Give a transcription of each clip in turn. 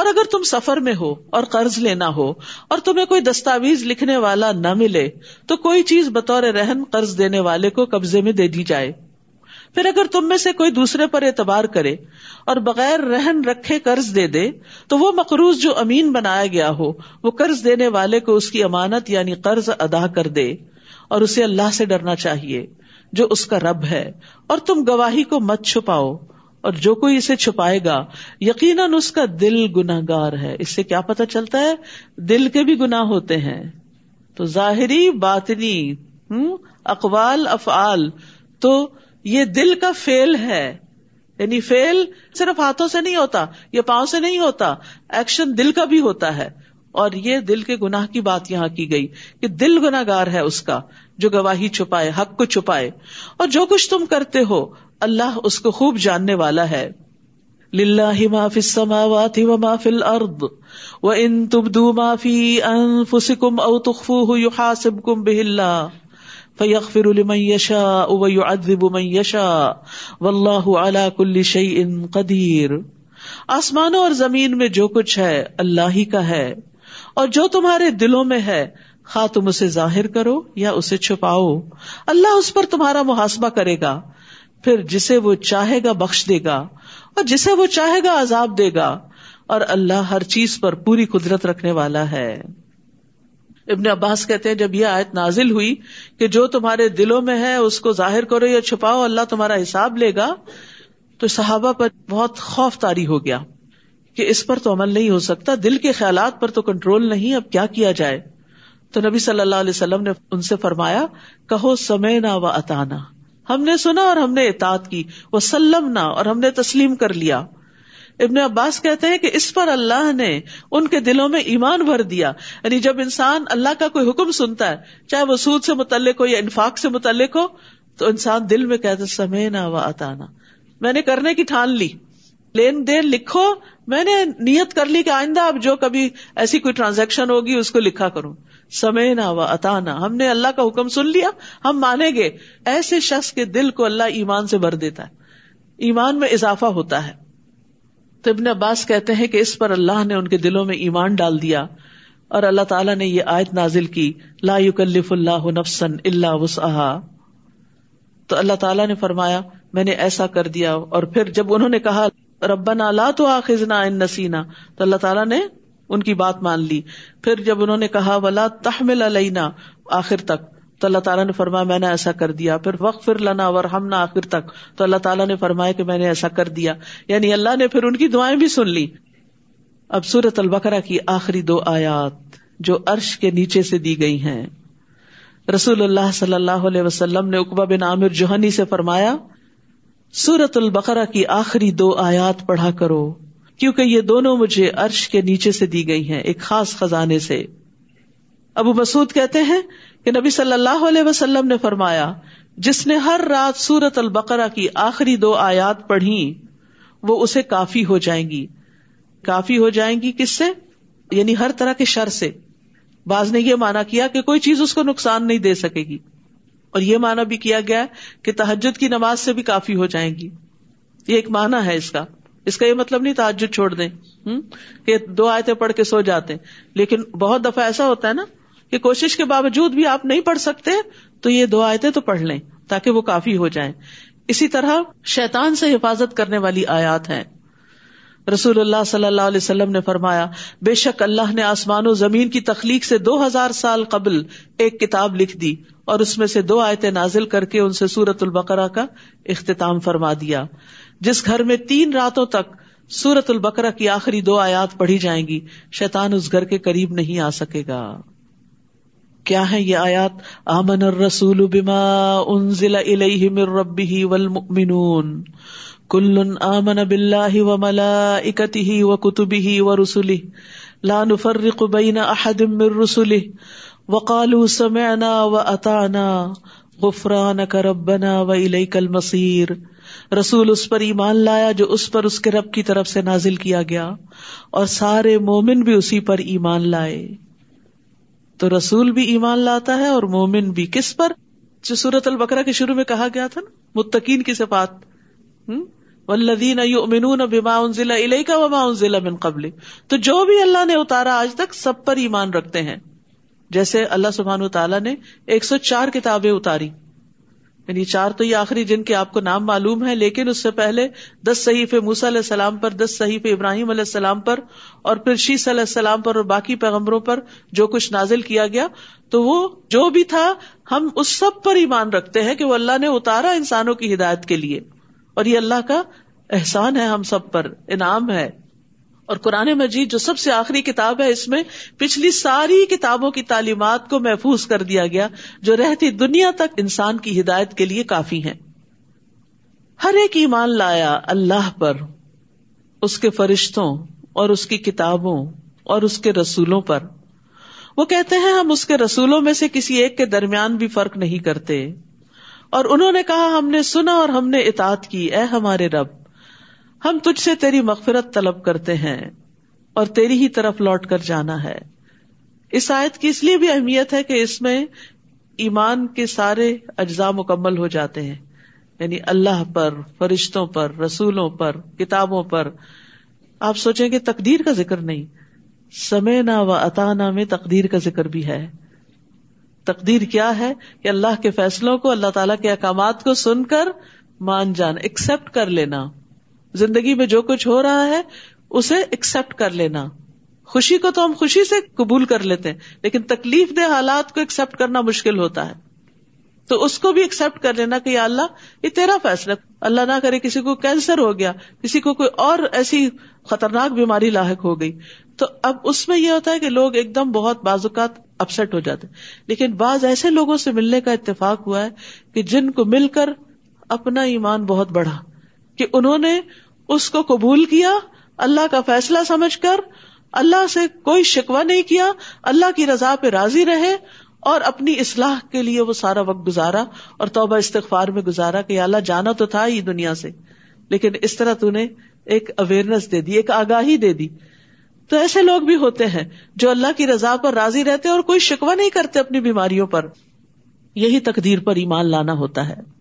اور اگر تم سفر میں ہو اور قرض لینا ہو اور تمہیں کوئی دستاویز لکھنے والا نہ ملے، تو کوئی چیز بطور رہن قرض دینے والے کو قبضے میں دے دی جائے۔ پھر اگر تم میں سے کوئی دوسرے پر اعتبار کرے اور بغیر رہن رکھے قرض دے دے، تو وہ مقروض جو امین بنایا گیا ہو، وہ قرض دینے والے کو اس کی امانت یعنی قرض ادا کر دے۔ اور اسے اللہ سے ڈرنا چاہیے، جو اس کا رب ہے۔ اور تم گواہی کو مت چھپاؤ۔ اور جو کوئی اسے چھپائے گا، یقیناً اس کا دل گناہ گار ہے۔ اس سے کیا پتا چلتا ہے؟ دل کے بھی گناہ ہوتے ہیں۔ تو ظاہری، باطنی، ہوں، اقوال، افعال، تو یہ دل کا فیل ہے۔ یعنی فیل صرف ہاتھوں سے نہیں ہوتا یہ پاؤں سے نہیں ہوتا، ایکشن دل کا بھی ہوتا ہے۔ اور یہ دل کے گناہ کی بات یہاں کی گئی کہ دل گناگار ہے اس کا، جو گواہی چھپائے، حق کو چھپائے۔ اور جو کچھ تم کرتے ہو اللہ اس کو خوب جاننے والا ہے۔ للہ ما فی السماوات و ما فی الارض و ان تبدو ما فی انفسکم او تخفوه یحاسبکم به اللہ، فیغفر لمن یشاء و یعذب من یشاء، واللہ علی کل شیء قدیر۔ آسمانوں اور زمین میں جو کچھ ہے، اللہ ہی کا ہے۔ اور جو تمہارے دلوں میں ہے خواہ تم اسے ظاہر کرو یا اسے چھپاؤ۔ اللہ اس پر تمہارا محاسبہ کرے گا۔ پھر جسے وہ چاہے گا بخش دے گا اور جسے وہ چاہے گا عذاب دے گا اور اللہ ہر چیز پر پوری قدرت رکھنے والا ہے۔ ابن عباس کہتے ہیں، جب یہ آیت نازل ہوئی کہ جو تمہارے دلوں میں ہے، اس کو ظاہر کرو یا چھپاؤ، اللہ تمہارا حساب لے گا، تو صحابہ پر بہت خوف تاری ہو گیا کہ اس پر تو عمل نہیں ہو سکتا، دل کے خیالات پر تو کنٹرول نہیں، اب کیا کیا جائے؟ تو نبی صلی اللہ علیہ وسلم نے ان سے فرمایا، کہو سمے نہ و اتانا ہم نے سنا اور ہم نے اطاعت کی وہ سلم نہ اور ہم نے تسلیم کر لیا۔ ابن عباس کہتے ہیں کہ اس پر اللہ نے ان کے دلوں میں ایمان بھر دیا۔ یعنی جب انسان اللہ کا کوئی حکم سنتا ہے، چاہے وہ سود سے متعلق ہو یا انفاق سے متعلق ہو، تو انسان دل میں کہتے سمے نہ و اتانا میں نے کرنے کی ٹھان لی۔ لین دین لکھو۔ میں نے نیت کر لی کہ آئندہ اب جو کبھی ایسی کوئی ٹرانزیکشن ہوگی، اس کو لکھا کروں۔ سمے نہ و اتانا ہم نے اللہ کا حکم سن لیا، ہم مانیں گے۔ ایسے شخص کے دل کو اللہ ایمان سے بھر دیتا ہے۔ ایمان میں اضافہ ہوتا ہے۔ تو ابن عباس کہتے ہیں کہ اس پر اللہ نے ان کے دلوں میں ایمان ڈال دیا اور اللہ تعالیٰ نے یہ آیت نازل کی، لا یکلف اللہ نفسن اللہ وسعہ تو اللہ تعالیٰ نے فرمایا، میں نے ایسا کر دیا اور پھر جب انہوں نے کہا، ربنا لا تو آخذنا ان نسینا، تو اللہ تعالیٰ نے ان کی بات مان لی۔ پھر جب انہوں نے کہا، ولا تحمل علینا آخر تک، تو اللہ تعالیٰ نے فرمایا، میں نے ایسا کر دیا۔ پھر وقت پھر لنا ور ہم نہ آخر تک۔ تو اللہ تعالیٰ نے فرمایا کہ میں نے ایسا کر دیا۔ یعنی اللہ نے پھر ان کی دعائیں بھی سن لی۔ اب سورت البقرا کی آخری دو آیات جو عرش کے نیچے سے دی گئی ہیں۔ رسول اللہ صلی اللہ علیہ وسلم نے اقبا بن عامر جوہنی سے فرمایا سورت البقرا کی آخری دو آیات پڑھا کرو۔ کیونکہ یہ دونوں مجھے عرش کے نیچے سے دی گئی ہیں، ایک خاص خزانے سے۔ ابو مسعود کہتے ہیں کہ نبی صلی اللہ علیہ وسلم نے فرمایا، جس نے ہر رات سورت البقرا کی آخری دو آیات پڑھی وہ اسے کافی ہو جائیں گی۔ کافی ہو جائیں گی کس سے؟ یعنی ہر طرح کے شر سے۔ بعض نے یہ مانا کیا کہ کوئی چیز اس کو نقصان نہیں دے سکے گی۔ اور یہ مانا بھی کیا گیا کہ تحجد کی نماز سے بھی کافی ہو جائیں گی۔ یہ ایک مانا ہے اس کا۔ اس کا یہ مطلب نہیں تعجد چھوڑ دیں کہ دو آیتیں پڑھ کے سو جاتے لیکن بہت دفعہ ایسا ہوتا ہے نا کہ کوشش کے باوجود بھی آپ نہیں پڑھ سکتے، تو یہ دو آیتیں تو پڑھ لیں تاکہ وہ کافی ہو جائیں۔ اسی طرح شیطان سے حفاظت کرنے والی آیات ہیں۔ رسول اللہ صلی اللہ علیہ وسلم نے فرمایا، بے شک اللہ نے آسمان و زمین کی تخلیق سے دو ہزار سال قبل ایک کتاب لکھ دی اور اس میں سے دو آیتیں نازل کر کے ان سے سورت البقرا کا اختتام فرما دیا۔ جس گھر میں تین راتوں تک سورت البقرا کی آخری دو آیات پڑھی جائیں گی، شیطان اس گھر کے قریب نہیں آ سکے گا۔ کیا ہے یہ آیات؟ آمن الرسول بما انزل الیہ من ربہ والمؤمنون۔ کل آمن باللہ وملائکتہ وکتبہ ورسلہ۔ لا نفرق بین احد من رسلہ۔ وقالوا سمعنا واطعنا غفرانک ربنا والیک المصیر۔ رسول اس پر ایمان لایا جو اس پر اس کے رب کی طرف سے نازل کیا گیا اور سارے مومن بھی اسی پر ایمان لائے۔ تو رسول بھی ایمان لاتا ہے اور مومن بھی کس پر؟ جو سورت البکرا کے شروع میں کہا گیا تھا نا، متقین کی صفات۔ والذین یؤمنون بما انزل الیک وما انزل من قبل تو جو بھی اللہ نے اتارا آج تک، سب پر ایمان رکھتے ہیں۔ جیسے اللہ سبحانہ تعالیٰ نے ایک سو چار کتابیں اتاری۔ یعنی چار تو یہ آخری جن کے آپ کو نام معلوم ہے لیکن اس سے پہلے دس صحیف موسا علیہ السلام پر، دس صحیف ابراہیم علیہ السلام پر اور پھر شیس علیہ السلام پر اور باقی پیغمبروں پر جو کچھ نازل کیا گیا۔ تو وہ جو بھی تھا، ہم اس سب پر ایمان رکھتے ہیں کہ وہ اللہ نے اتارا انسانوں کی ہدایت کے لیے۔ اور یہ اللہ کا احسان ہے، ہم سب پر، انعام ہے۔ اور قرآن مجید جو سب سے آخری کتاب ہے، اس میں پچھلی ساری کتابوں کی تعلیمات کو محفوظ کر دیا گیا، جو رہتی دنیا تک انسان کی ہدایت کے لیے کافی ہے ہر ایک ایمان لایا اللہ پر، اس کے فرشتوں اور اس کی کتابوں اور اس کے رسولوں پر۔ وہ کہتے ہیں، ہم اس کے رسولوں میں سے کسی ایک کے درمیان بھی فرق نہیں کرتے۔ اور انہوں نے کہا، ہم نے سنا اور ہم نے اطاعت کی، اے ہمارے رب ہم تجھ سے تیری مغفرت طلب کرتے ہیں اور تیری ہی طرف لوٹ کر جانا ہے۔ اس آیت کی اس لیے بھی اہمیت ہے کہ اس میں ایمان کے سارے اجزاء مکمل ہو جاتے ہیں۔ یعنی اللہ پر، فرشتوں پر، رسولوں پر، کتابوں پر۔ آپ سوچیں کہ تقدیر کا ذکر نہیں سمے نہ و اطانا میں تقدیر کا ذکر بھی ہے۔ تقدیر کیا ہے؟ کہ اللہ کے فیصلوں کو، اللہ تعالی کے احکامات کو سن کر مان جان ایکسپٹ کر لینا۔ زندگی میں جو کچھ ہو رہا ہے، اسے ایکسپٹ کر لینا۔ خوشی کو تو ہم خوشی سے قبول کر لیتے ہیں، لیکن تکلیف دہ حالات کو ایکسپٹ کرنا مشکل ہوتا ہے۔ تو اس کو بھی ایکسپٹ کر لینا کہ یا اللہ، یہ تیرا فیصلہ۔ اللہ نہ کرے کسی کو کینسر ہو گیا، کسی کو کوئی اور ایسی خطرناک بیماری لاحق ہو گئی۔ تو اب اس میں یہ ہوتا ہے کہ لوگ ایک دم بہت بازوقات اپسٹ ہو جاتے لیکن بعض ایسے لوگوں سے ملنے کا اتفاق ہوا ہے کہ جن کو مل کر اپنا ایمان بہت بڑھا۔ کہ انہوں نے اس کو قبول کیا، اللہ کا فیصلہ سمجھ کر، اللہ سے کوئی شکوا نہیں کیا، اللہ کی رضا پہ راضی رہے اور اپنی اصلاح کے لیے وہ سارا وقت گزارا اور توبہ استغفار میں گزارا کہ اللہ جانا تو تھا ہی دنیا سے، لیکن اس طرح تو نے ایک اویئرنیس دے دی، ایک آگاہی دے دی۔ تو ایسے لوگ بھی ہوتے ہیں جو اللہ کی رضا پر راضی رہتے اور کوئی شکوا نہیں کرتے اپنی بیماریوں پر۔ یہی تقدیر پر ایمان لانا ہوتا ہے۔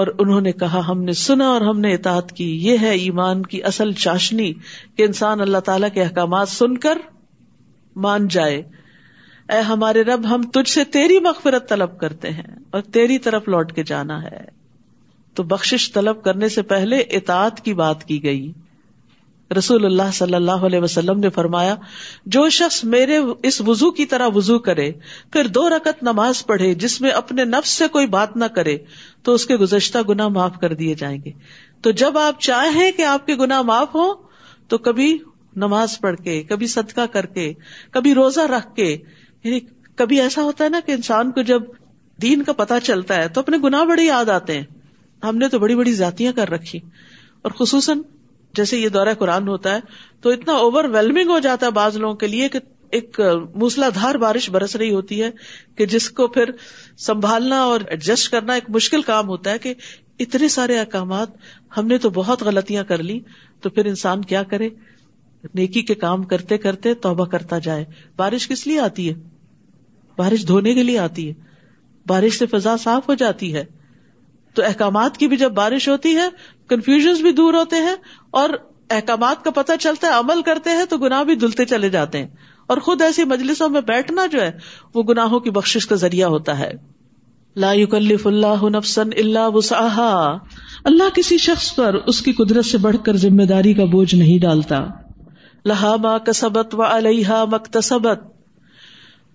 اور انہوں نے کہا، ہم نے سنا اور ہم نے اطاعت کی۔ یہ ہے ایمان کی اصل چاشنی کہ انسان اللہ تعالی کے احکامات سن کر مان جائے۔ اے ہمارے رب، ہم تجھ سے تیری مغفرت طلب کرتے ہیں اور تیری طرف لوٹ کے جانا ہے۔ تو بخش طلب کرنے سے پہلے اطاعت کی بات کی گئی۔ رسول اللہ صلی اللہ علیہ وسلم نے فرمایا، جو شخص میرے اس وزو کی طرح وزو کرے، پھر دو رکت نماز پڑھے جس میں اپنے نفس سے کوئی بات نہ کرے، تو اس کے گزشتہ گنا معاف کر دیے جائیں گے۔ تو جب آپ چاہیں کہ آپ کے گنا معاف ہو تو کبھی نماز پڑھ کے، کبھی صدقہ کر کے، کبھی روزہ رکھ کے یعنی کبھی ایسا ہوتا ہے نا کہ انسان کو جب دین کا پتا چلتا ہے، تو اپنے گناہ بڑے یاد آتے ہیں۔ ہم نے تو بڑی بڑی ذاتیاں کر رکھی، اور خصوصاً جیسے یہ دورہ قرآن ہوتا ہے، تو اتنا اوور ویلمنگ ہو جاتا ہے بعض لوگوں کے لیے کہ ایک موسلا دھار بارش برس رہی ہوتی ہے کہ جس کو پھر سنبھالنا اور ایڈجسٹ کرنا ایک مشکل کام ہوتا ہے کہ اتنے سارے احکامات ہم نے تو بہت غلطیاں کر لی تو پھر انسان کیا کرے؟ نیکی کے کام کرتے کرتے توبہ کرتا جائے۔ بارش کس لیے آتی ہے؟ بارش دھونے کے لیے آتی ہے۔ بارش سے فضا صاف ہو جاتی ہے۔ تو احکامات کی بھی جب بارش ہوتی ہے کنفیوژ بھی دور ہوتے ہیں اور احکامات کا پتہ چلتا ہے، عمل کرتے ہیں تو گناہ بھی دھلتے چلے جاتے ہیں۔ اور خود ایسی مجلسوں میں بیٹھنا جو ہے، وہ گناہوں کی بخش کا ذریعہ ہوتا ہے۔ لا يكلف اللہ نفسن اللہ وسعها اللہ کسی شخص پر اس کی قدرت سے بڑھ کر ذمہ داری کا بوجھ نہیں ڈالتا۔ لہا ما کسبت و علیہ مکتسبت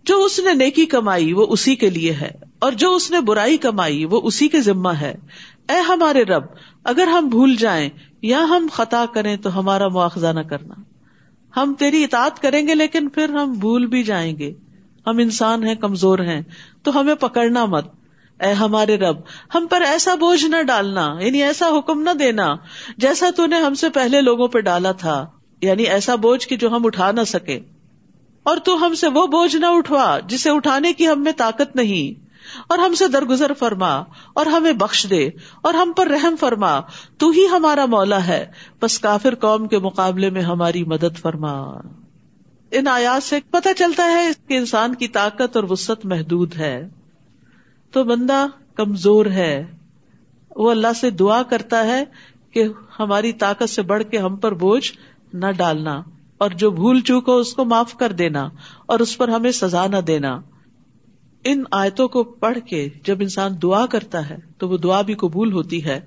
جو اس نے نیکی کمائی وہ اسی کے لیے ہے، اور جو اس نے برائی کمائی وہ اسی کے ذمہ ہے۔ اے ہمارے رب، اگر ہم بھول جائیں یا ہم خطا کریں تو ہمارا مواخذہ نہ کرنا۔ ہم تیری اطاعت کریں گے لیکن پھر ہم بھول بھی جائیں گے۔ ہم انسان ہیں، کمزور ہیں، تو ہمیں پکڑنا مت۔ اے ہمارے رب، ہم پر ایسا بوجھ نہ ڈالنا یعنی ایسا حکم نہ دینا جیسا تو نے ہم سے پہلے لوگوں پہ ڈالا تھا۔ یعنی ایسا بوجھ کہ جو ہم اٹھا نہ سکے اور تو ہم سے وہ بوجھ نہ اٹھوا جسے اٹھانے کی ہم میں طاقت نہیں۔ اور ہم سے درگزر فرما اور ہمیں بخش دے اور ہم پر رحم فرما۔ تو ہی ہمارا مولا ہے۔ بس کافر قوم کے مقابلے میں ہماری مدد فرما۔ ان آیات سے پتہ چلتا ہے کہ انسان کی طاقت اور وسط محدود ہے۔ تو بندہ کمزور ہے۔ وہ اللہ سے دعا کرتا ہے کہ ہماری طاقت سے بڑھ کے ہم پر بوجھ نہ ڈالنا۔ اور جو بھول چوک ہو اس کو معاف کر دینا اور اس پر ہمیں سزا نہ دینا۔ ان آیتوں کو پڑھ کے جب انسان دعا کرتا ہے تو وہ دعا بھی قبول ہوتی ہے۔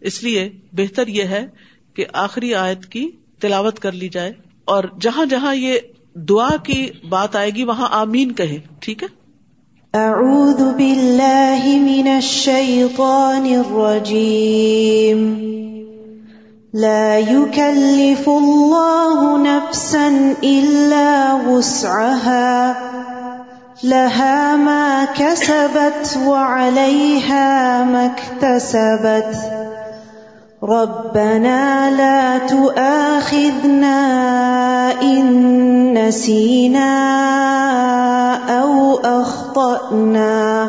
اس لیے بہتر یہ ہے کہ آخری آیت کی تلاوت کر لی جائے اور جہاں جہاں یہ دعا کی بات آئے گی وہاں آمین کہے۔ ٹھیک ہے؟ اعوذ باللہ من الشیطان الرجیم لا يكلف الله نفسا الا وسعها، لها ما كسبت وعليها ما اكتسبت. ربنا لا تؤاخذنا إن نسينا أو أخطأنا.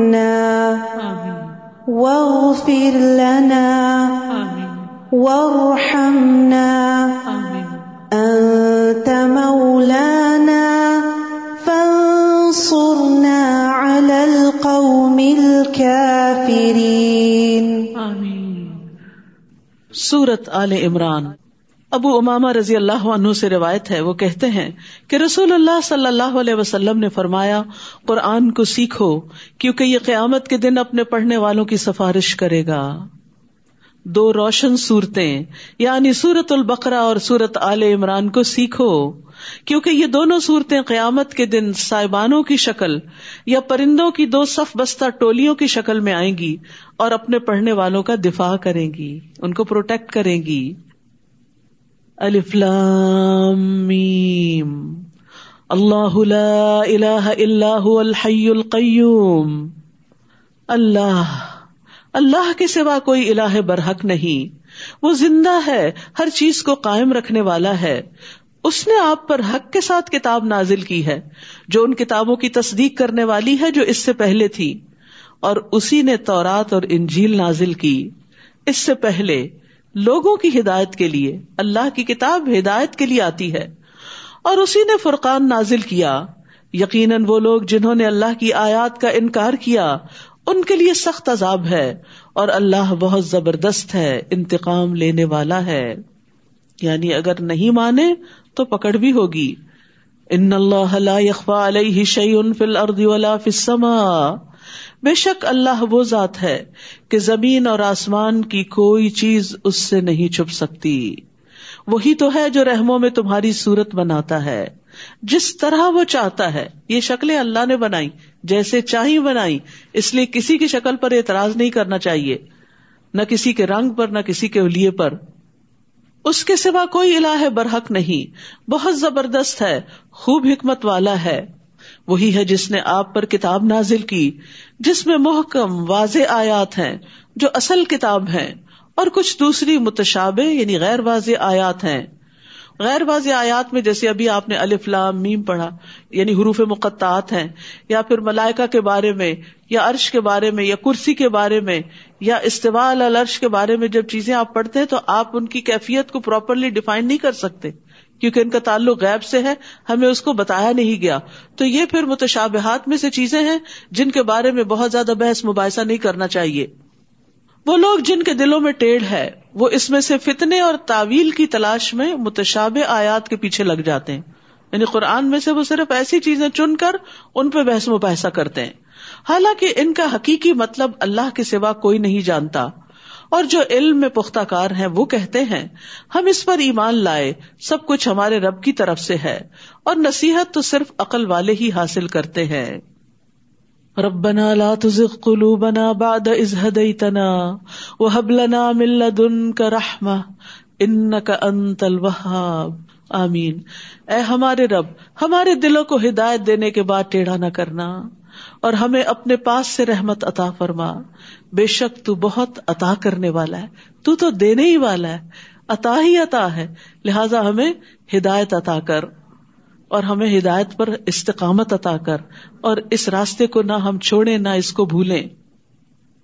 واغفر لنا وارحمنا أنت مولانا فانصرنا على القوم الكافرين. سورت آل عمران. ابو اماما رضی اللہ عنہ سے روایت ہے، وہ کہتے ہیں کہ رسول اللہ صلی اللہ علیہ وسلم نے فرمایا، قرآن کو سیکھو، کیونکہ یہ قیامت کے دن اپنے پڑھنے والوں کی سفارش کرے گا۔ دو روشن صورتیں یعنی سورت البقرا اور سورت آل عمران کو سیکھو، کیونکہ یہ دونوں صورتیں قیامت کے دن سائبانوں کی شکل یا پرندوں کی دو صف بستہ ٹولیوں کی شکل میں آئیں گی اور اپنے پڑھنے والوں کا دفاع کریں گی، ان کو پروٹیکٹ کریں گی۔ اللہ اللہ اللہ الحی القیوم۔ اللہ اللہ کے سوا کوئی اللہ برحق نہیں۔ وہ زندہ ہے، ہر چیز کو قائم رکھنے والا ہے۔ اس نے آپ پر حق کے ساتھ کتاب نازل کی ہے، جو ان کتابوں کی تصدیق کرنے والی ہے جو اس سے پہلے تھی۔ اور اسی نے تورات اور انجیل نازل کی۔ اس سے پہلے لوگوں کی ہدایت کے لیے، اللہ کی کتاب ہدایت کے لیے آتی ہے۔ اور اسی نے فرقان نازل کیا۔ یقیناً وہ لوگ جنہوں نے اللہ کی آیات کا انکار کیا، ان کے لیے سخت عذاب ہے۔ اور اللہ بہت زبردست ہے، انتقام لینے والا ہے۔ یعنی اگر نہیں مانے تو پکڑ بھی ہوگی۔ ان اللہ لا يخفى عليه شيء في الارض ولا في السماء۔ بے شک اللہ وہ ذات ہے کہ زمین اور آسمان کی کوئی چیز اس سے نہیں چھپ سکتی۔ وہی تو ہے جو رحموں میں تمہاری صورت بناتا ہے۔ جس طرح وہ چاہتا ہے، یہ شکلیں اللہ نے بنائی، جیسے چاہی بنائی، اس لیے کسی کی شکل پر اعتراض نہیں کرنا چاہیے۔ نہ کسی کے رنگ پر، نہ کسی کے لیے پر۔ اس کے سوا کوئی الہ برحق نہیں۔ بہت زبردست ہے، خوب حکمت والا ہے۔ وہی ہے جس نے آپ پر کتاب نازل کی۔ جس میں محکم واضح آیات ہیں، جو اصل کتاب ہے اور کچھ دوسری متشابہ یعنی غیر واضح آیات ہیں۔ غیر واضح آیات میں جیسے ابھی آپ نے الفلام میم پڑھا یعنی حروف مقطعات ہیں، یا پھر ملائکا کے بارے میں، یا عرش کے بارے میں، یا کرسی کے بارے میں، یا استوال الرش کے بارے میں جب چیزیں آپ پڑھتے ہیں تو آپ ان کی کیفیت کو پراپرلی ڈیفائن نہیں کر سکتے۔ کیونکہ ان کا تعلق غیب سے ہے، ہمیں اس کو بتایا نہیں گیا۔ تو یہ پھر متشابہات میں سے چیزیں ہیں جن کے بارے میں بہت زیادہ بحث مباحثہ نہیں کرنا چاہیے۔ وہ لوگ جن کے دلوں میں ٹیڑھ ہے، وہ اس میں سے فتنے اور تعویل کی تلاش میں متشاب آیات کے پیچھے لگ جاتے ہیں۔ یعنی قرآن میں سے وہ صرف ایسی چیزیں چن کر ان پہ بحث مباحثہ کرتے ہیں۔ حالانکہ ان کا حقیقی مطلب اللہ کے سوا کوئی نہیں جانتا۔ اور جو علم میں پختہ کار ہیں وہ کہتے ہیں، ہم اس پر ایمان لائے، سب کچھ ہمارے رب کی طرف سے ہے، اور نصیحت تو صرف عقل والے ہی حاصل کرتے ہیں۔ ربنا لا تزغ قلوبنا بعد إذ هديتنا وهب لنا من لدنك رحمة إنك أنت الوهاب آمین۔ اے ہمارے رب، ہمارے دلوں کو ہدایت دینے کے بعد ٹیڑھا نہ کرنا، اور ہمیں اپنے پاس سے رحمت عطا فرما۔ بے شک تو بہت عطا کرنے والا ہے۔ تو تو دینے ہی والا ہے۔ عطا ہی عطا ہے۔ لہذا ہمیں ہدایت عطا کر اور ہمیں ہدایت پر استقامت عطا کر اور اس راستے کو نہ ہم چھوڑیں، نہ اس کو بھولیں۔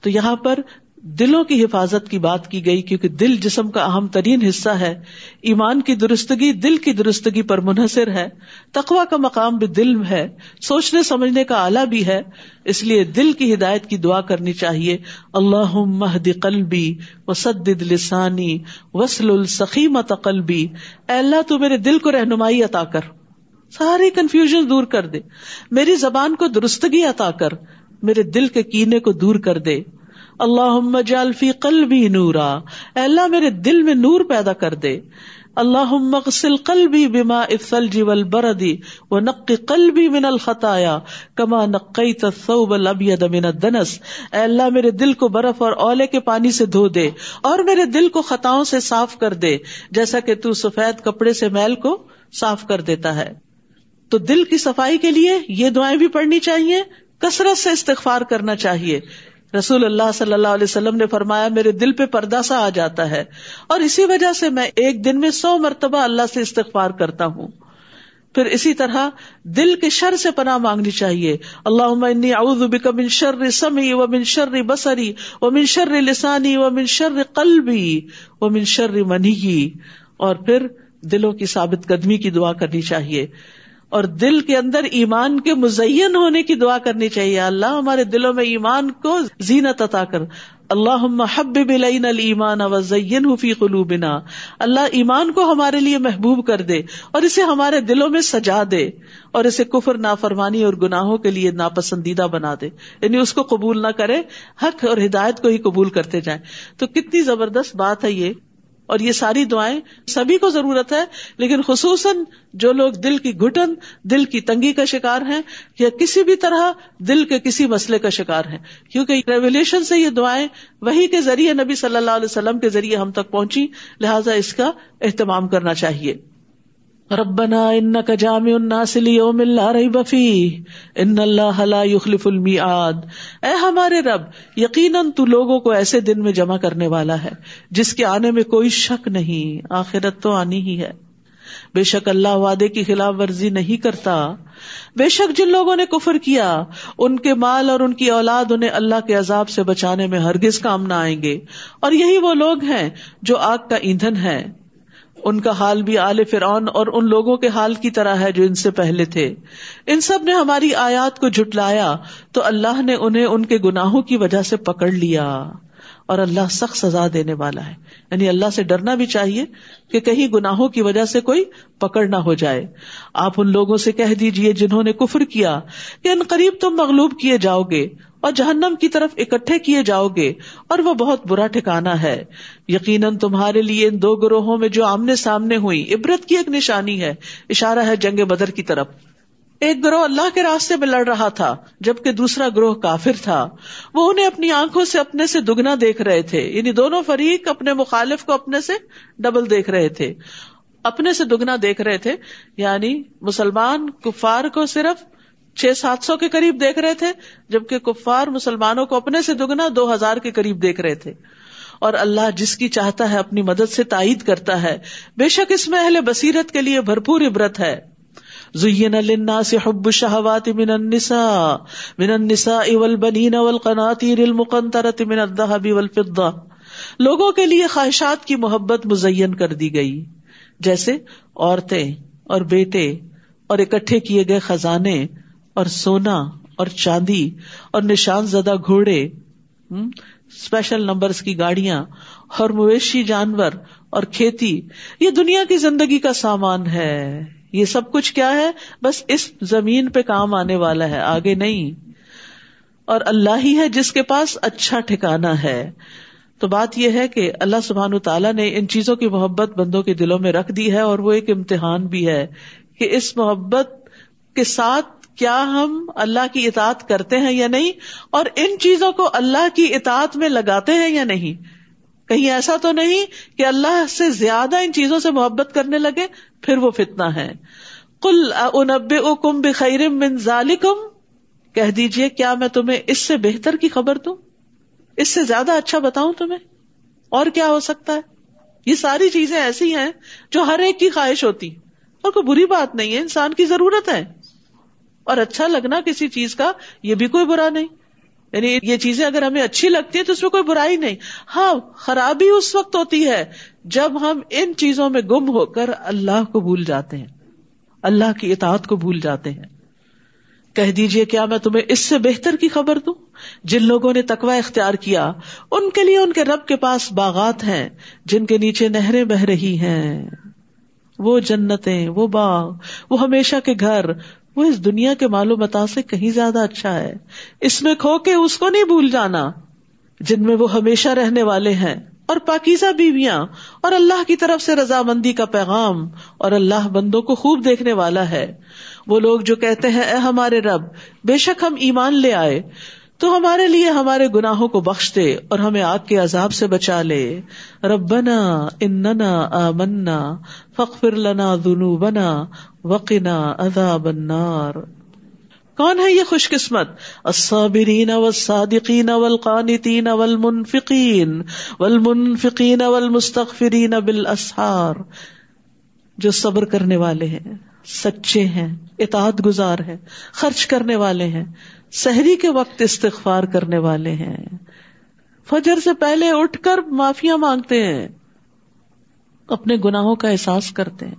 تو یہاں پر دلوں کی حفاظت کی بات کی گئی، کیونکہ دل جسم کا اہم ترین حصہ ہے۔ ایمان کی درستگی دل کی درستگی پر منحصر ہے۔ تقوا کا مقام بھی دل ہے۔ سوچنے، سمجھنے کا آلہ بھی ہے۔ اس لیے دل کی ہدایت کی دعا کرنی چاہیے۔ اللہ مہد قلبی وسد لسانی وسل السخیمت قلبی۔ اے اللہ، تو میرے دل کو رہنمائی عطا کر۔ ساری کنفیوژن دور کر دے۔ میری زبان کو درستگی عطا کر۔ میرے دل کے کینے کو دور کر دے۔ اللہ جالفی قلبی نورا۔ اے اللہ، میرے دل میں نور پیدا کر دے۔ اللہ مغسل قلبی بما الثلج والبردی ونقی قلبی من الخطایا کما نقیت الثوب الابید من الدنس۔ اے اللہ، میرے دل کو برف اور اولے کے پانی سے دھو دے اور میرے دل کو خطاؤں سے صاف کر دے، جیسا کہ تو سفید کپڑے سے میل کو صاف کر دیتا ہے۔ تو دل کی صفائی کے لیے یہ دعائیں بھی پڑھنی چاہیے، کثرت سے استغفار کرنا چاہیے۔ رسول اللہ صلی اللہ علیہ وسلم نے فرمایا، میرے دل پہ پردہ سا آ جاتا ہے۔ اور اسی وجہ سے میں ایک دن میں سو مرتبہ اللہ سے استغفار کرتا ہوں۔ پھر اسی طرح دل کے شر سے پناہ مانگنی چاہیے۔ اللہ اعوذ بک من شر سمی و من شر بسری و من شر لسانی و من شر قلبی و من شر منی۔ اور پھر دلوں کی ثابت قدمی کی دعا کرنی چاہیے۔ اور دل کے اندر ایمان کے مزین ہونے کی دعا کرنی چاہیے۔ اللہ ہمارے دلوں میں ایمان کو زینت عطا کر۔ اللہ حب بلین المان وزین فی قلوبنا۔ اللہ ایمان کو ہمارے لیے محبوب کر دے اور اسے ہمارے دلوں میں سجا دے اور اسے کفر، نافرمانی اور گناہوں کے لیے ناپسندیدہ بنا دے۔ یعنی اس کو قبول نہ کرے، حق اور ہدایت کو ہی قبول کرتے جائیں۔ تو کتنی زبردست بات ہے یہ۔ اور یہ ساری دعائیں سبھی کو ضرورت ہے، لیکن خصوصاً جو لوگ دل کی گٹن دل کی تنگی کا شکار ہیں یا کسی بھی طرح دل کے کسی مسئلے کا شکار ہیں۔ کیونکہ ریولیشن سے یہ دعائیں وہی کے ذریعے نبی صلی اللہ علیہ وسلم کے ذریعے ہم تک پہنچی لہٰذا اس کا اہتمام کرنا چاہیے۔ ربنا ان کا جامع الناس لیوم لا ریب فیہ ان اللہ لا یخلف المیعاد۔ اے ہمارے رب، یقیناً تو لوگوں کو ایسے دن میں جمع کرنے والا ہے جس کے آنے میں کوئی شک نہیں، آخرت تو آنی ہی ہے۔ بے شک اللہ وعدے کی خلاف ورزی نہیں کرتا۔ بے شک جن لوگوں نے کفر کیا، ان کے مال اور ان کی اولاد انہیں اللہ کے عذاب سے بچانے میں ہرگز کام نہ آئیں گے۔ اور یہی وہ لوگ ہیں جو آگ کا ایندھن ہے ان کا حال بھی آل فرعون اور ان لوگوں کے حال کی طرح ہے جو ان سے پہلے تھے۔ ان سب نے ہماری آیات کو جھٹلایا تو اللہ نے انہیں ان کے گناہوں کی وجہ سے پکڑ لیا۔ اور اللہ سخت سزا دینے والا ہے۔ یعنی اللہ سے ڈرنا بھی چاہیے کہ کہیں گناہوں کی وجہ سے کوئی پکڑ نہ ہو جائے۔ آپ ان لوگوں سے کہہ دیجیے جنہوں نے کفر کیا کہ ان قریب تم مغلوب کیے جاؤ گے۔ اور جہنم کی طرف اکٹھے کیے جاؤ گے اور وہ بہت برا ٹھکانا ہے۔ یقیناً تمہارے لیے ان دو گروہوں میں جو آمنے سامنے ہوئی، عبرت کی ایک نشانی ہے۔ اشارہ ہے جنگ بدر کی طرف۔ ایک گروہ اللہ کے راستے میں لڑ رہا تھا، جبکہ دوسرا گروہ کافر تھا۔ وہ انہیں اپنی آنکھوں سے اپنے سے دگنا دیکھ رہے تھے۔ یعنی دونوں فریق اپنے مخالف کو اپنے سے ڈبل دیکھ رہے تھے۔ اپنے سے دگنا دیکھ رہے تھے۔ یعنی مسلمان کفار کو صرف چھ سات سو کے قریب دیکھ رہے تھے، جبکہ کفار مسلمانوں کو اپنے سے دگنا دو ہزار کے قریب دیکھ رہے تھے۔ اور اللہ جس کی چاہتا ہے اپنی مدد سے تائید کرتا ہے، بے شک اس میں اہل بصیرت کے لیے بھرپور عبرت ہے۔ زین للناس حب الشهوات من النساء من النساء والبنين والقناطير المقنطرة من الذهب والفضة۔ لوگوں کے لیے خواہشات کی محبت مزین کر دی گئی۔ جیسے عورتیں اور بیٹے اور اکٹھے کیے گئے خزانے اور سونا اور چاندی اور نشان زدہ گھوڑے اسپیشل نمبر کی گاڑیاں اور مویشی جانور اور کھیتی، یہ دنیا کی زندگی کا سامان ہے۔ یہ سب کچھ کیا ہے؟ بس اس زمین پہ کام آنے والا ہے، آگے نہیں۔ اور اللہ ہی ہے جس کے پاس اچھا ٹھکانا ہے۔ تو بات یہ ہے کہ اللہ سبحان تعالیٰ نے ان چیزوں کی محبت بندوں کے دلوں میں رکھ دی ہے اور وہ ایک امتحان بھی ہے کہ اس محبت کے ساتھ کیا ہم اللہ کی اطاعت کرتے ہیں یا نہیں اور ان چیزوں کو اللہ کی اطاعت میں لگاتے ہیں یا نہیں؟ کہیں ایسا تو نہیں کہ اللہ سے زیادہ ان چیزوں سے محبت کرنے لگے، پھر وہ فتنا ہے۔ کل انب کم بخیر من ذالکم کہہ دیجیے کیا میں تمہیں اس سے بہتر کی خبر دوں؟ اس سے زیادہ اچھا بتاؤں تمہیں؟ اور کیا ہو سکتا ہے؟ یہ ساری چیزیں ایسی ہیں جو ہر ایک کی خواہش ہوتی۔ اور کوئی بری بات نہیں ہے، انسان کی ضرورت ہے۔ اور اچھا لگنا کسی چیز کا، یہ بھی کوئی برا نہیں۔ یعنی یہ چیزیں اگر ہمیں اچھی لگتی ہیں تو اس میں کوئی برائی نہیں۔ ہاں خرابی اس وقت ہوتی ہے جب ہم ان چیزوں میں گم ہو کر اللہ کو بھول جاتے ہیں۔ اللہ کی اطاعت کو بھول جاتے ہیں۔ کہہ دیجیے کیا میں تمہیں اس سے بہتر کی خبر دوں؟ جن لوگوں نے تقوا اختیار کیا، ان کے لیے ان کے رب کے پاس باغات ہیں، جن کے نیچے نہریں بہ رہی ہیں۔ وہ جنتیں، وہ باغ، وہ ہمیشہ کے گھر وہ اس دنیا کے متا سے کہیں زیادہ اچھا ہے۔ اس میں کھو کے اس کو نہیں بھول جانا جن میں وہ ہمیشہ رہنے والے ہیں۔ اور پاکیزہ بیویاں اور اللہ کی طرف سے رضامندی کا پیغام اور اللہ بندوں کو خوب دیکھنے والا ہے۔ وہ لوگ جو کہتے ہیں، اے ہمارے رب، بے شک ہم ایمان لے آئے۔ تو ہمارے لیے ہمارے گناہوں کو بخش دے اور ہمیں آگ کے عذاب سے بچا لے۔ ربنا اننا آمنا فخر لنا ذنوبنا وقنا عذاب النار۔ کون ہے یہ خوش قسمت الصابرین والصادقین والقانتین والمنفقین والمنفقین والمستغفرین بالاسحار۔ جو صبر کرنے والے ہیں، سچے ہیں، اطاعت گزار ہیں، خرچ کرنے والے ہیں۔ سحری کے وقت استغفار کرنے والے ہیں۔ فجر سے پہلے اٹھ کر معافیا مانگتے ہیں۔ اپنے گناہوں کا احساس کرتے ہیں۔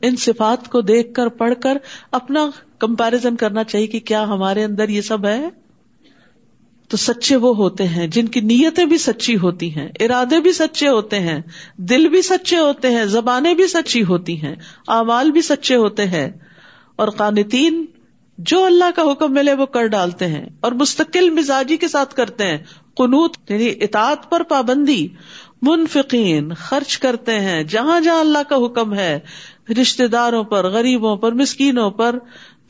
ان صفات کو دیکھ کر پڑھ کر اپنا کمپیرزن کرنا چاہیے کہ کیا ہمارے اندر یہ سب ہے۔ تو سچے وہ ہوتے ہیں جن کی نیتیں بھی سچی ہوتی ہیں، ارادے بھی سچے ہوتے ہیں، دل بھی سچے ہوتے ہیں، زبانیں بھی سچی ہوتی ہیں، اعمال بھی سچے ہوتے ہیں۔ اور قانتین جو اللہ کا حکم ملے وہ کر ڈالتے ہیں اور مستقل مزاجی کے ساتھ کرتے ہیں۔ قنوت یعنی اطاعت پر پابندی۔ منفقین خرچ کرتے ہیں۔ جہاں جہاں اللہ کا حکم ہے رشتے داروں پر، غریبوں پر، مسکینوں پر۔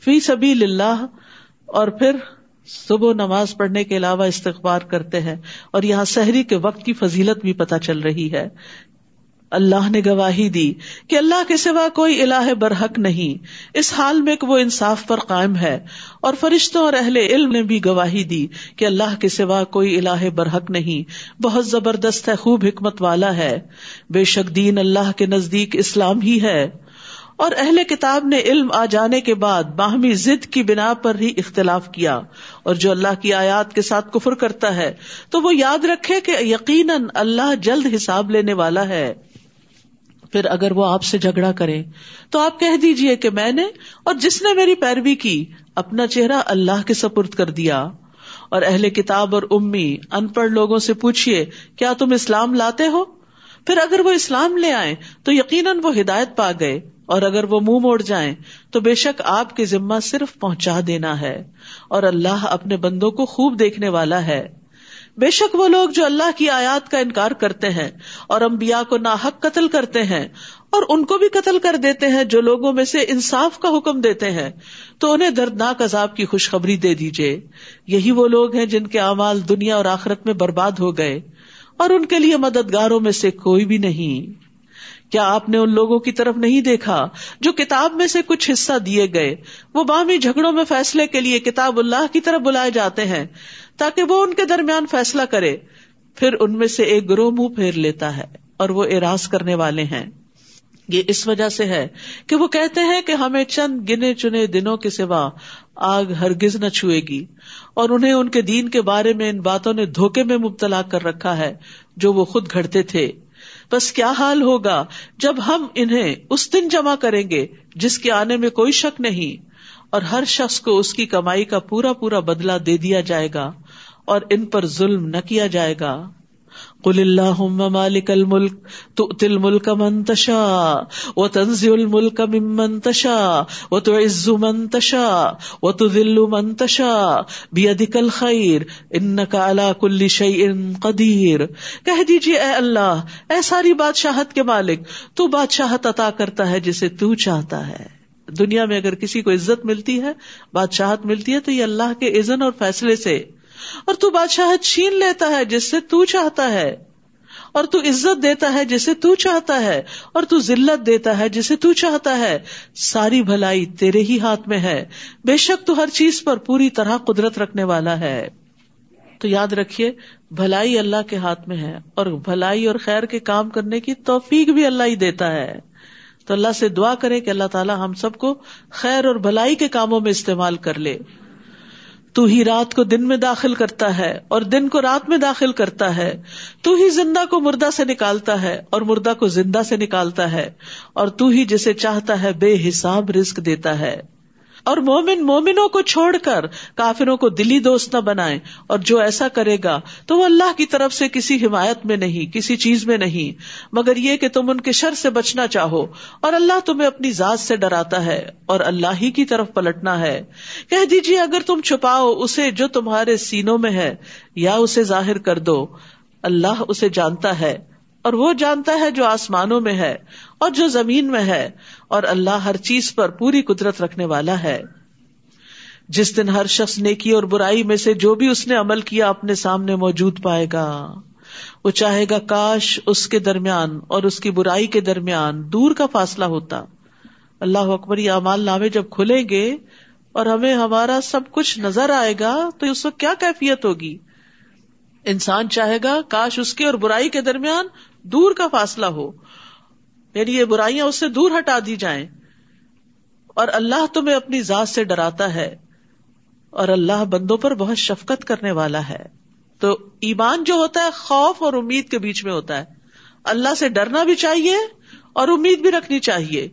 فی سبھی اللہ۔ اور پھر صبح نماز پڑھنے کے علاوہ استغبار کرتے ہیں۔ اور یہاں سحری کے وقت کی فضیلت بھی پتہ چل رہی ہے۔ اللہ نے گواہی دی کہ اللہ کے سوا کوئی الہ برحق نہیں۔ اس حال میں کہ وہ انصاف پر قائم ہے اور فرشتوں اور اہل علم نے بھی گواہی دی کہ اللہ کے سوا کوئی الہ برحق نہیں۔ بہت زبردست ہے، خوب حکمت والا ہے۔ بے شک دین اللہ کے نزدیک اسلام ہی ہے۔ اور اہل کتاب نے علم آ جانے کے بعد باہمی ضد کی بنا پر ہی اختلاف کیا۔ اور جو اللہ کی آیات کے ساتھ کفر کرتا ہے، تو وہ یاد رکھے کہ یقیناً اللہ جلد حساب لینے والا ہے۔ پھر اگر وہ آپ سے جھگڑا کرے تو آپ کہہ دیجیے کہ میں نے اور جس نے میری پیروی کی، اپنا چہرہ اللہ کے سپرد کر دیا۔ اور اہل کتاب اور امی ان پڑھ لوگوں سے پوچھیے کیا تم اسلام لاتے ہو؟ پھر اگر وہ اسلام لے آئے تو یقیناً وہ ہدایت پا گئے۔ اور اگر وہ منہ موڑ جائیں تو بے شک آپ کی ذمہ صرف پہنچا دینا ہے۔ اور اللہ اپنے بندوں کو خوب دیکھنے والا ہے۔ بے شک وہ لوگ جو اللہ کی آیات کا انکار کرتے ہیں اور امبیا کو ناحق قتل کرتے ہیں اور ان کو بھی قتل کر دیتے ہیں جو لوگوں میں سے انصاف کا حکم دیتے ہیں، تو انہیں دردناک عذاب کی خوشخبری دے دیجیے یہی وہ لوگ ہیں جن کے اعمال دنیا اور آخرت میں برباد ہو گئے اور ان کے لیے مددگاروں میں سے کوئی بھی نہیں۔ کیا آپ نے ان لوگوں کی طرف نہیں دیکھا جو کتاب میں سے کچھ حصہ دیے گئے؟ وہ بامی جھگڑوں میں فیصلے کے لیے کتاب اللہ کی طرف بلائے جاتے ہیں تاکہ وہ ان کے درمیان فیصلہ کرے۔ پھر ان میں سے ایک گروہ منہ پھیر لیتا ہے اور وہ اراض کرنے والے ہیں۔ یہ اس وجہ سے ہے کہ وہ کہتے ہیں کہ ہمیں چند گنے چنے دنوں کے سوا آگ ہرگز نہ چھوئے گی اور انہیں ان کے دین کے بارے میں ان باتوں نے دھوکے میں مبتلا کر رکھا ہے جو وہ خود گھڑتے تھے۔ بس کیا حال ہوگا؟ جب ہم انہیں اس دن جمع کریں گے، جس کے آنے میں کوئی شک نہیں، اور ہر شخص کو اس کی کمائی کا پورا پورا بدلا دے دیا جائے گا، اور ان پر ظلم نہ کیا جائے گا۔ کل اللہ مالک الملک تو تل ملک منتشا و تنزی الملک منتشا و تو عز منتشا و تو دل منتشا بھی ادکل خیر ان کل شعی قدیر۔ کہہ دیجیے اے اللہ، اے ساری بادشاہت کے مالک، تو بادشاہت عطا کرتا ہے جسے تو چاہتا ہے۔ دنیا میں اگر کسی کو عزت ملتی ہے، بادشاہت ملتی ہے، تو یہ اللہ کے عزن اور فیصلے سے اور تو بادشاہ چھین لیتا ہے جس سے تو چاہتا ہے، اور تو عزت دیتا ہے جسے تو چاہتا ہے، اور تو ذلت دیتا ہے جسے تو چاہتا ہے۔ ساری بھلائی تیرے ہی ہاتھ میں ہے۔ بے شک تو ہر چیز پر پوری طرح قدرت رکھنے والا ہے۔ تو یاد رکھیے، بھلائی اللہ کے ہاتھ میں ہے، اور بھلائی اور خیر کے کام کرنے کی توفیق بھی اللہ ہی دیتا ہے۔ تو اللہ سے دعا کرے کہ اللہ تعالیٰ ہم سب کو خیر اور بھلائی کے کاموں میں استعمال کر لے۔ تو ہی رات کو دن میں داخل کرتا ہے اور دن کو رات میں داخل کرتا ہے تو ہی زندہ کو مردہ سے نکالتا ہے اور مردہ کو زندہ سے نکالتا ہے اور تو ہی جسے چاہتا ہے بے حساب رسک دیتا ہے اور مومن مومنوں کو چھوڑ کر کافروں کو دلی دوست نہ بنائے اور جو ایسا کرے گا تو وہ اللہ کی طرف سے کسی حمایت میں نہیں، کسی چیز میں نہیں۔ مگر یہ کہ تم ان کے شر سے بچنا چاہو اور اللہ تمہیں اپنی ذات سے ڈراتا ہے اور اللہ ہی کی طرف پلٹنا ہے۔ کہہ دیجیے اگر تم چھپاؤ اسے جو تمہارے سینوں میں ہے یا اسے ظاہر کر دو۔ اللہ اسے جانتا ہے اور وہ جانتا ہے جو آسمانوں میں ہے۔ اور جو زمین میں ہے، اور اللہ ہر چیز پر پوری قدرت رکھنے والا ہے۔ جس دن ہر شخص نیکی اور برائی میں سے جو بھی اس نے عمل کیا اپنے سامنے موجود پائے گا۔ وہ چاہے گا کاش اس کے درمیان اور اس کی برائی کے درمیان دور کا فاصلہ ہوتا۔ اللہ اکبر، یہ امال نامے جب کھلیں گے اور ہمیں ہمارا سب کچھ نظر آئے گا، تو اس وقت کیا کیفیت ہوگی؟ انسان چاہے گا کاش اس کے اور برائی کے درمیان دور کا فاصلہ ہو۔ یعنی یہ برائیاں اس سے دور ہٹا دی جائیں۔ اور اللہ تمہیں اپنی ذات سے ڈراتا ہے۔ اور اللہ بندوں پر بہت شفقت کرنے والا ہے۔ تو ایمان جو ہوتا ہے خوف اور امید کے بیچ میں ہوتا ہے۔ اللہ سے ڈرنا بھی چاہیے اور امید بھی رکھنی چاہیے۔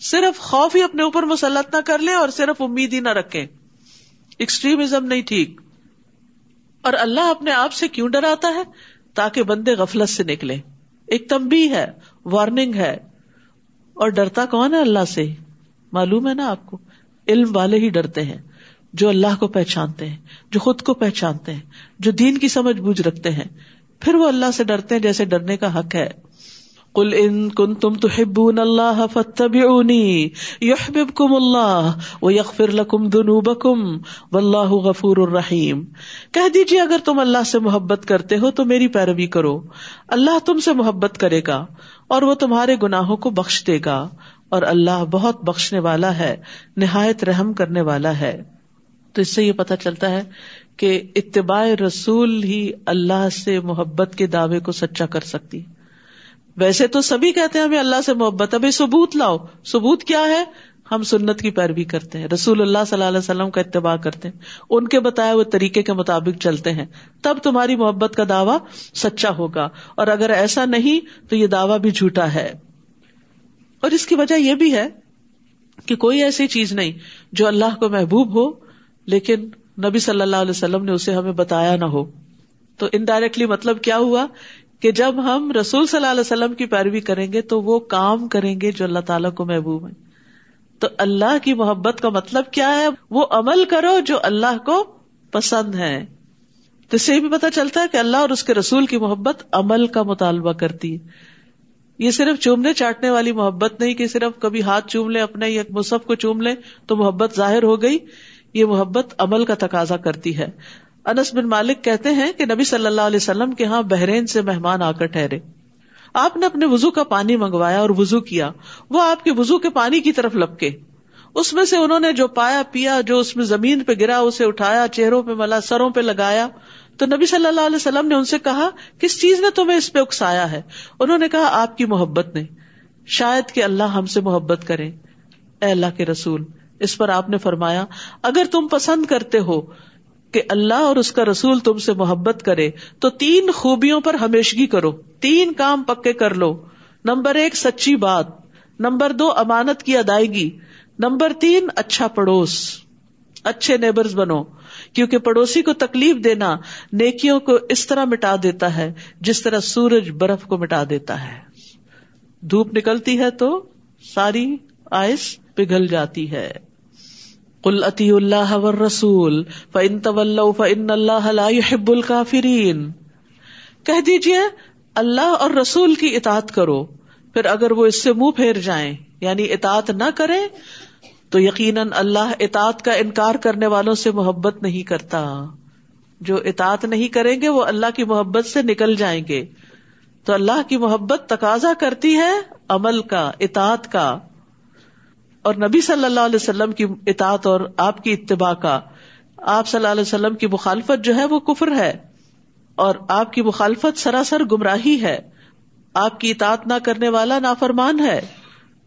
صرف خوف ہی اپنے اوپر مسلط نہ کر لیں اور صرف امید ہی نہ رکھیں۔ ایکسٹریمزم نہیں ٹھیک۔ اور اللہ اپنے آپ سے کیوں ڈراتا ہے؟ تاکہ بندے غفلت سے نکلے ایک تمبی ہے۔ وارننگ ہے اور ڈرتا کون ہے اللہ سے؟ معلوم ہے نا آپ کو؟ علم والے ہی ڈرتے ہیں، جو اللہ کو پہچانتے ہیں، جو خود کو پہچانتے ہیں، جو دین کی سمجھ بوجھ رکھتے ہیں۔ پھر وہ اللہ سے ڈرتے ہیں جیسے ڈرنے کا حق ہے۔ کل ان کن تم تو ہبون اللہ فتب یحب کم اللہ وہ یکفر لکم دنوب کم و اللہ غفور الرحیم کہہ دیجیے اگر تم اللہ سے محبت کرتے ہو تو میری پیروی کرو۔ اللہ تم سے محبت کرے گا اور وہ تمہارے گناہوں کو بخش دے گا۔ اور اللہ بہت بخشنے والا ہے، نہایت رحم کرنے والا ہے۔ تو اس سے یہ پتا چلتا ہے کہ اتباع رسول ہی اللہ سے محبت کے دعوے کو سچا کر سکتی۔ ویسے تو سبھی کہتے ہیں ہمیں اللہ سے محبت ابھی ثبوت لاؤ۔ ثبوت کیا ہے؟ ہم سنت کی پیروی کرتے ہیں۔ رسول اللہ صلی اللہ علیہ وسلم کا اتباع کرتے ہیں۔ ان کے بتائے ہوئے طریقے کے مطابق چلتے ہیں۔ تب تمہاری محبت کا دعویٰ سچا ہوگا۔ اور اگر ایسا نہیں، تو یہ دعویٰ بھی جھوٹا ہے۔ اور اس کی وجہ یہ بھی ہے کہ کوئی ایسی چیز نہیں جو اللہ کو محبوب ہو، لیکن نبی صلی اللہ علیہ وسلم نے اسے ہمیں بتایا نہ ہو۔ تو انڈائریکٹلی مطلب کیا ہوا؟ کہ جب ہم رسول صلی اللہ علیہ وسلم کی پیروی کریں گے تو وہ کام کریں گے جو اللہ تعالیٰ کو محبوب ہے تو اللہ کی محبت کا مطلب کیا ہے؟ وہ عمل کرو جو اللہ کو پسند ہے۔ تو اس سے بھی پتا چلتا ہے کہ اللہ اور اس کے رسول کی محبت عمل کا مطالبہ کرتی ہے۔ یہ صرف چومنے چاٹنے والی محبت نہیں کہ صرف کبھی ہاتھ چوم لے اپنے یا مصحف کو چوم لے تو محبت ظاہر ہو گئی۔ یہ محبت عمل کا تقاضا کرتی ہے۔ انس بن مالک کہتے ہیں کہ نبی صلی اللہ علیہ وسلم کے ہاں بحرین سے مہمان آ کر ٹھہرے۔ آپ نے اپنے وزو کا پانی منگوایا اور وزو کیا۔ وہ آپ کے وزو کے پانی کی طرف لپکے۔ اس میں سے انہوں نے جو پایا پیا، جو اس میں زمین پہ گرا، اسے اٹھایا، چہروں پہ ملا، سروں پہ لگایا۔ تو نبی صلی اللہ علیہ وسلم نے ان سے کہا، کس چیز نے تمہیں اس پہ اکسایا ہے؟ انہوں نے کہا، آپ کی محبت نے۔ شاید کہ اللہ ہم سے محبت کرے۔ اے اللہ کے رسول، اس پر آپ نے فرمایا، اگر تم پسند کرتے ہو کہ اللہ اور اس کا رسول تم سے محبت کرے، تو تین خوبیوں پر ہمیشگی کرو۔ تین کام پکے کر لو۔ نمبر ایک، سچی بات۔ نمبر دو، امانت کی ادائیگی۔ نمبر تین اچھا پڑوس۔ اچھے نیبرز بنو۔ کیونکہ پڑوسی کو تکلیف دینا نیکیوں کو اس طرح مٹا دیتا ہے، جس طرح سورج برف کو مٹا دیتا ہے۔ دھوپ نکلتی ہے تو ساری آئس پگھل جاتی ہے۔ کل اتی اللہ رسول فن طول فن اللہ يحب الكافرین کہہ دیجیے اللہ اور رسول کی اطاعت کرو، پھر اگر وہ اس سے منہ پھیر جائیں یعنی اطاعت نہ کرے تو یقیناً اللہ اطاعت کا انکار کرنے والوں سے محبت نہیں کرتا۔ جو اطاعت نہیں کریں گے، وہ اللہ کی محبت سے نکل جائیں گے۔ تو اللہ کی محبت تقاضا کرتی ہے عمل کا، اطاعت کا۔ اور نبی صلی اللہ علیہ وسلم کی اطاعت اور آپ کی اتباع کا، آپ صلی اللہ علیہ وسلم کی مخالفت جو ہے وہ کفر ہے، اور آپ کی مخالفت سراسر گمراہی ہے۔ آپ کی اطاعت نہ کرنے والا نافرمان ہے۔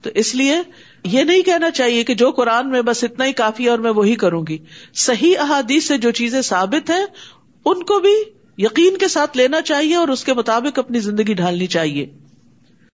تو اس لیے یہ نہیں کہنا چاہیے کہ جو قرآن میں بس اتنا ہی کافی ہے اور میں وہی کروں گی۔ صحیح احادیث سے جو چیزیں ثابت ہیں، ان کو بھی یقین کے ساتھ لینا چاہیے اور اس کے مطابق اپنی زندگی ڈھالنی چاہیے۔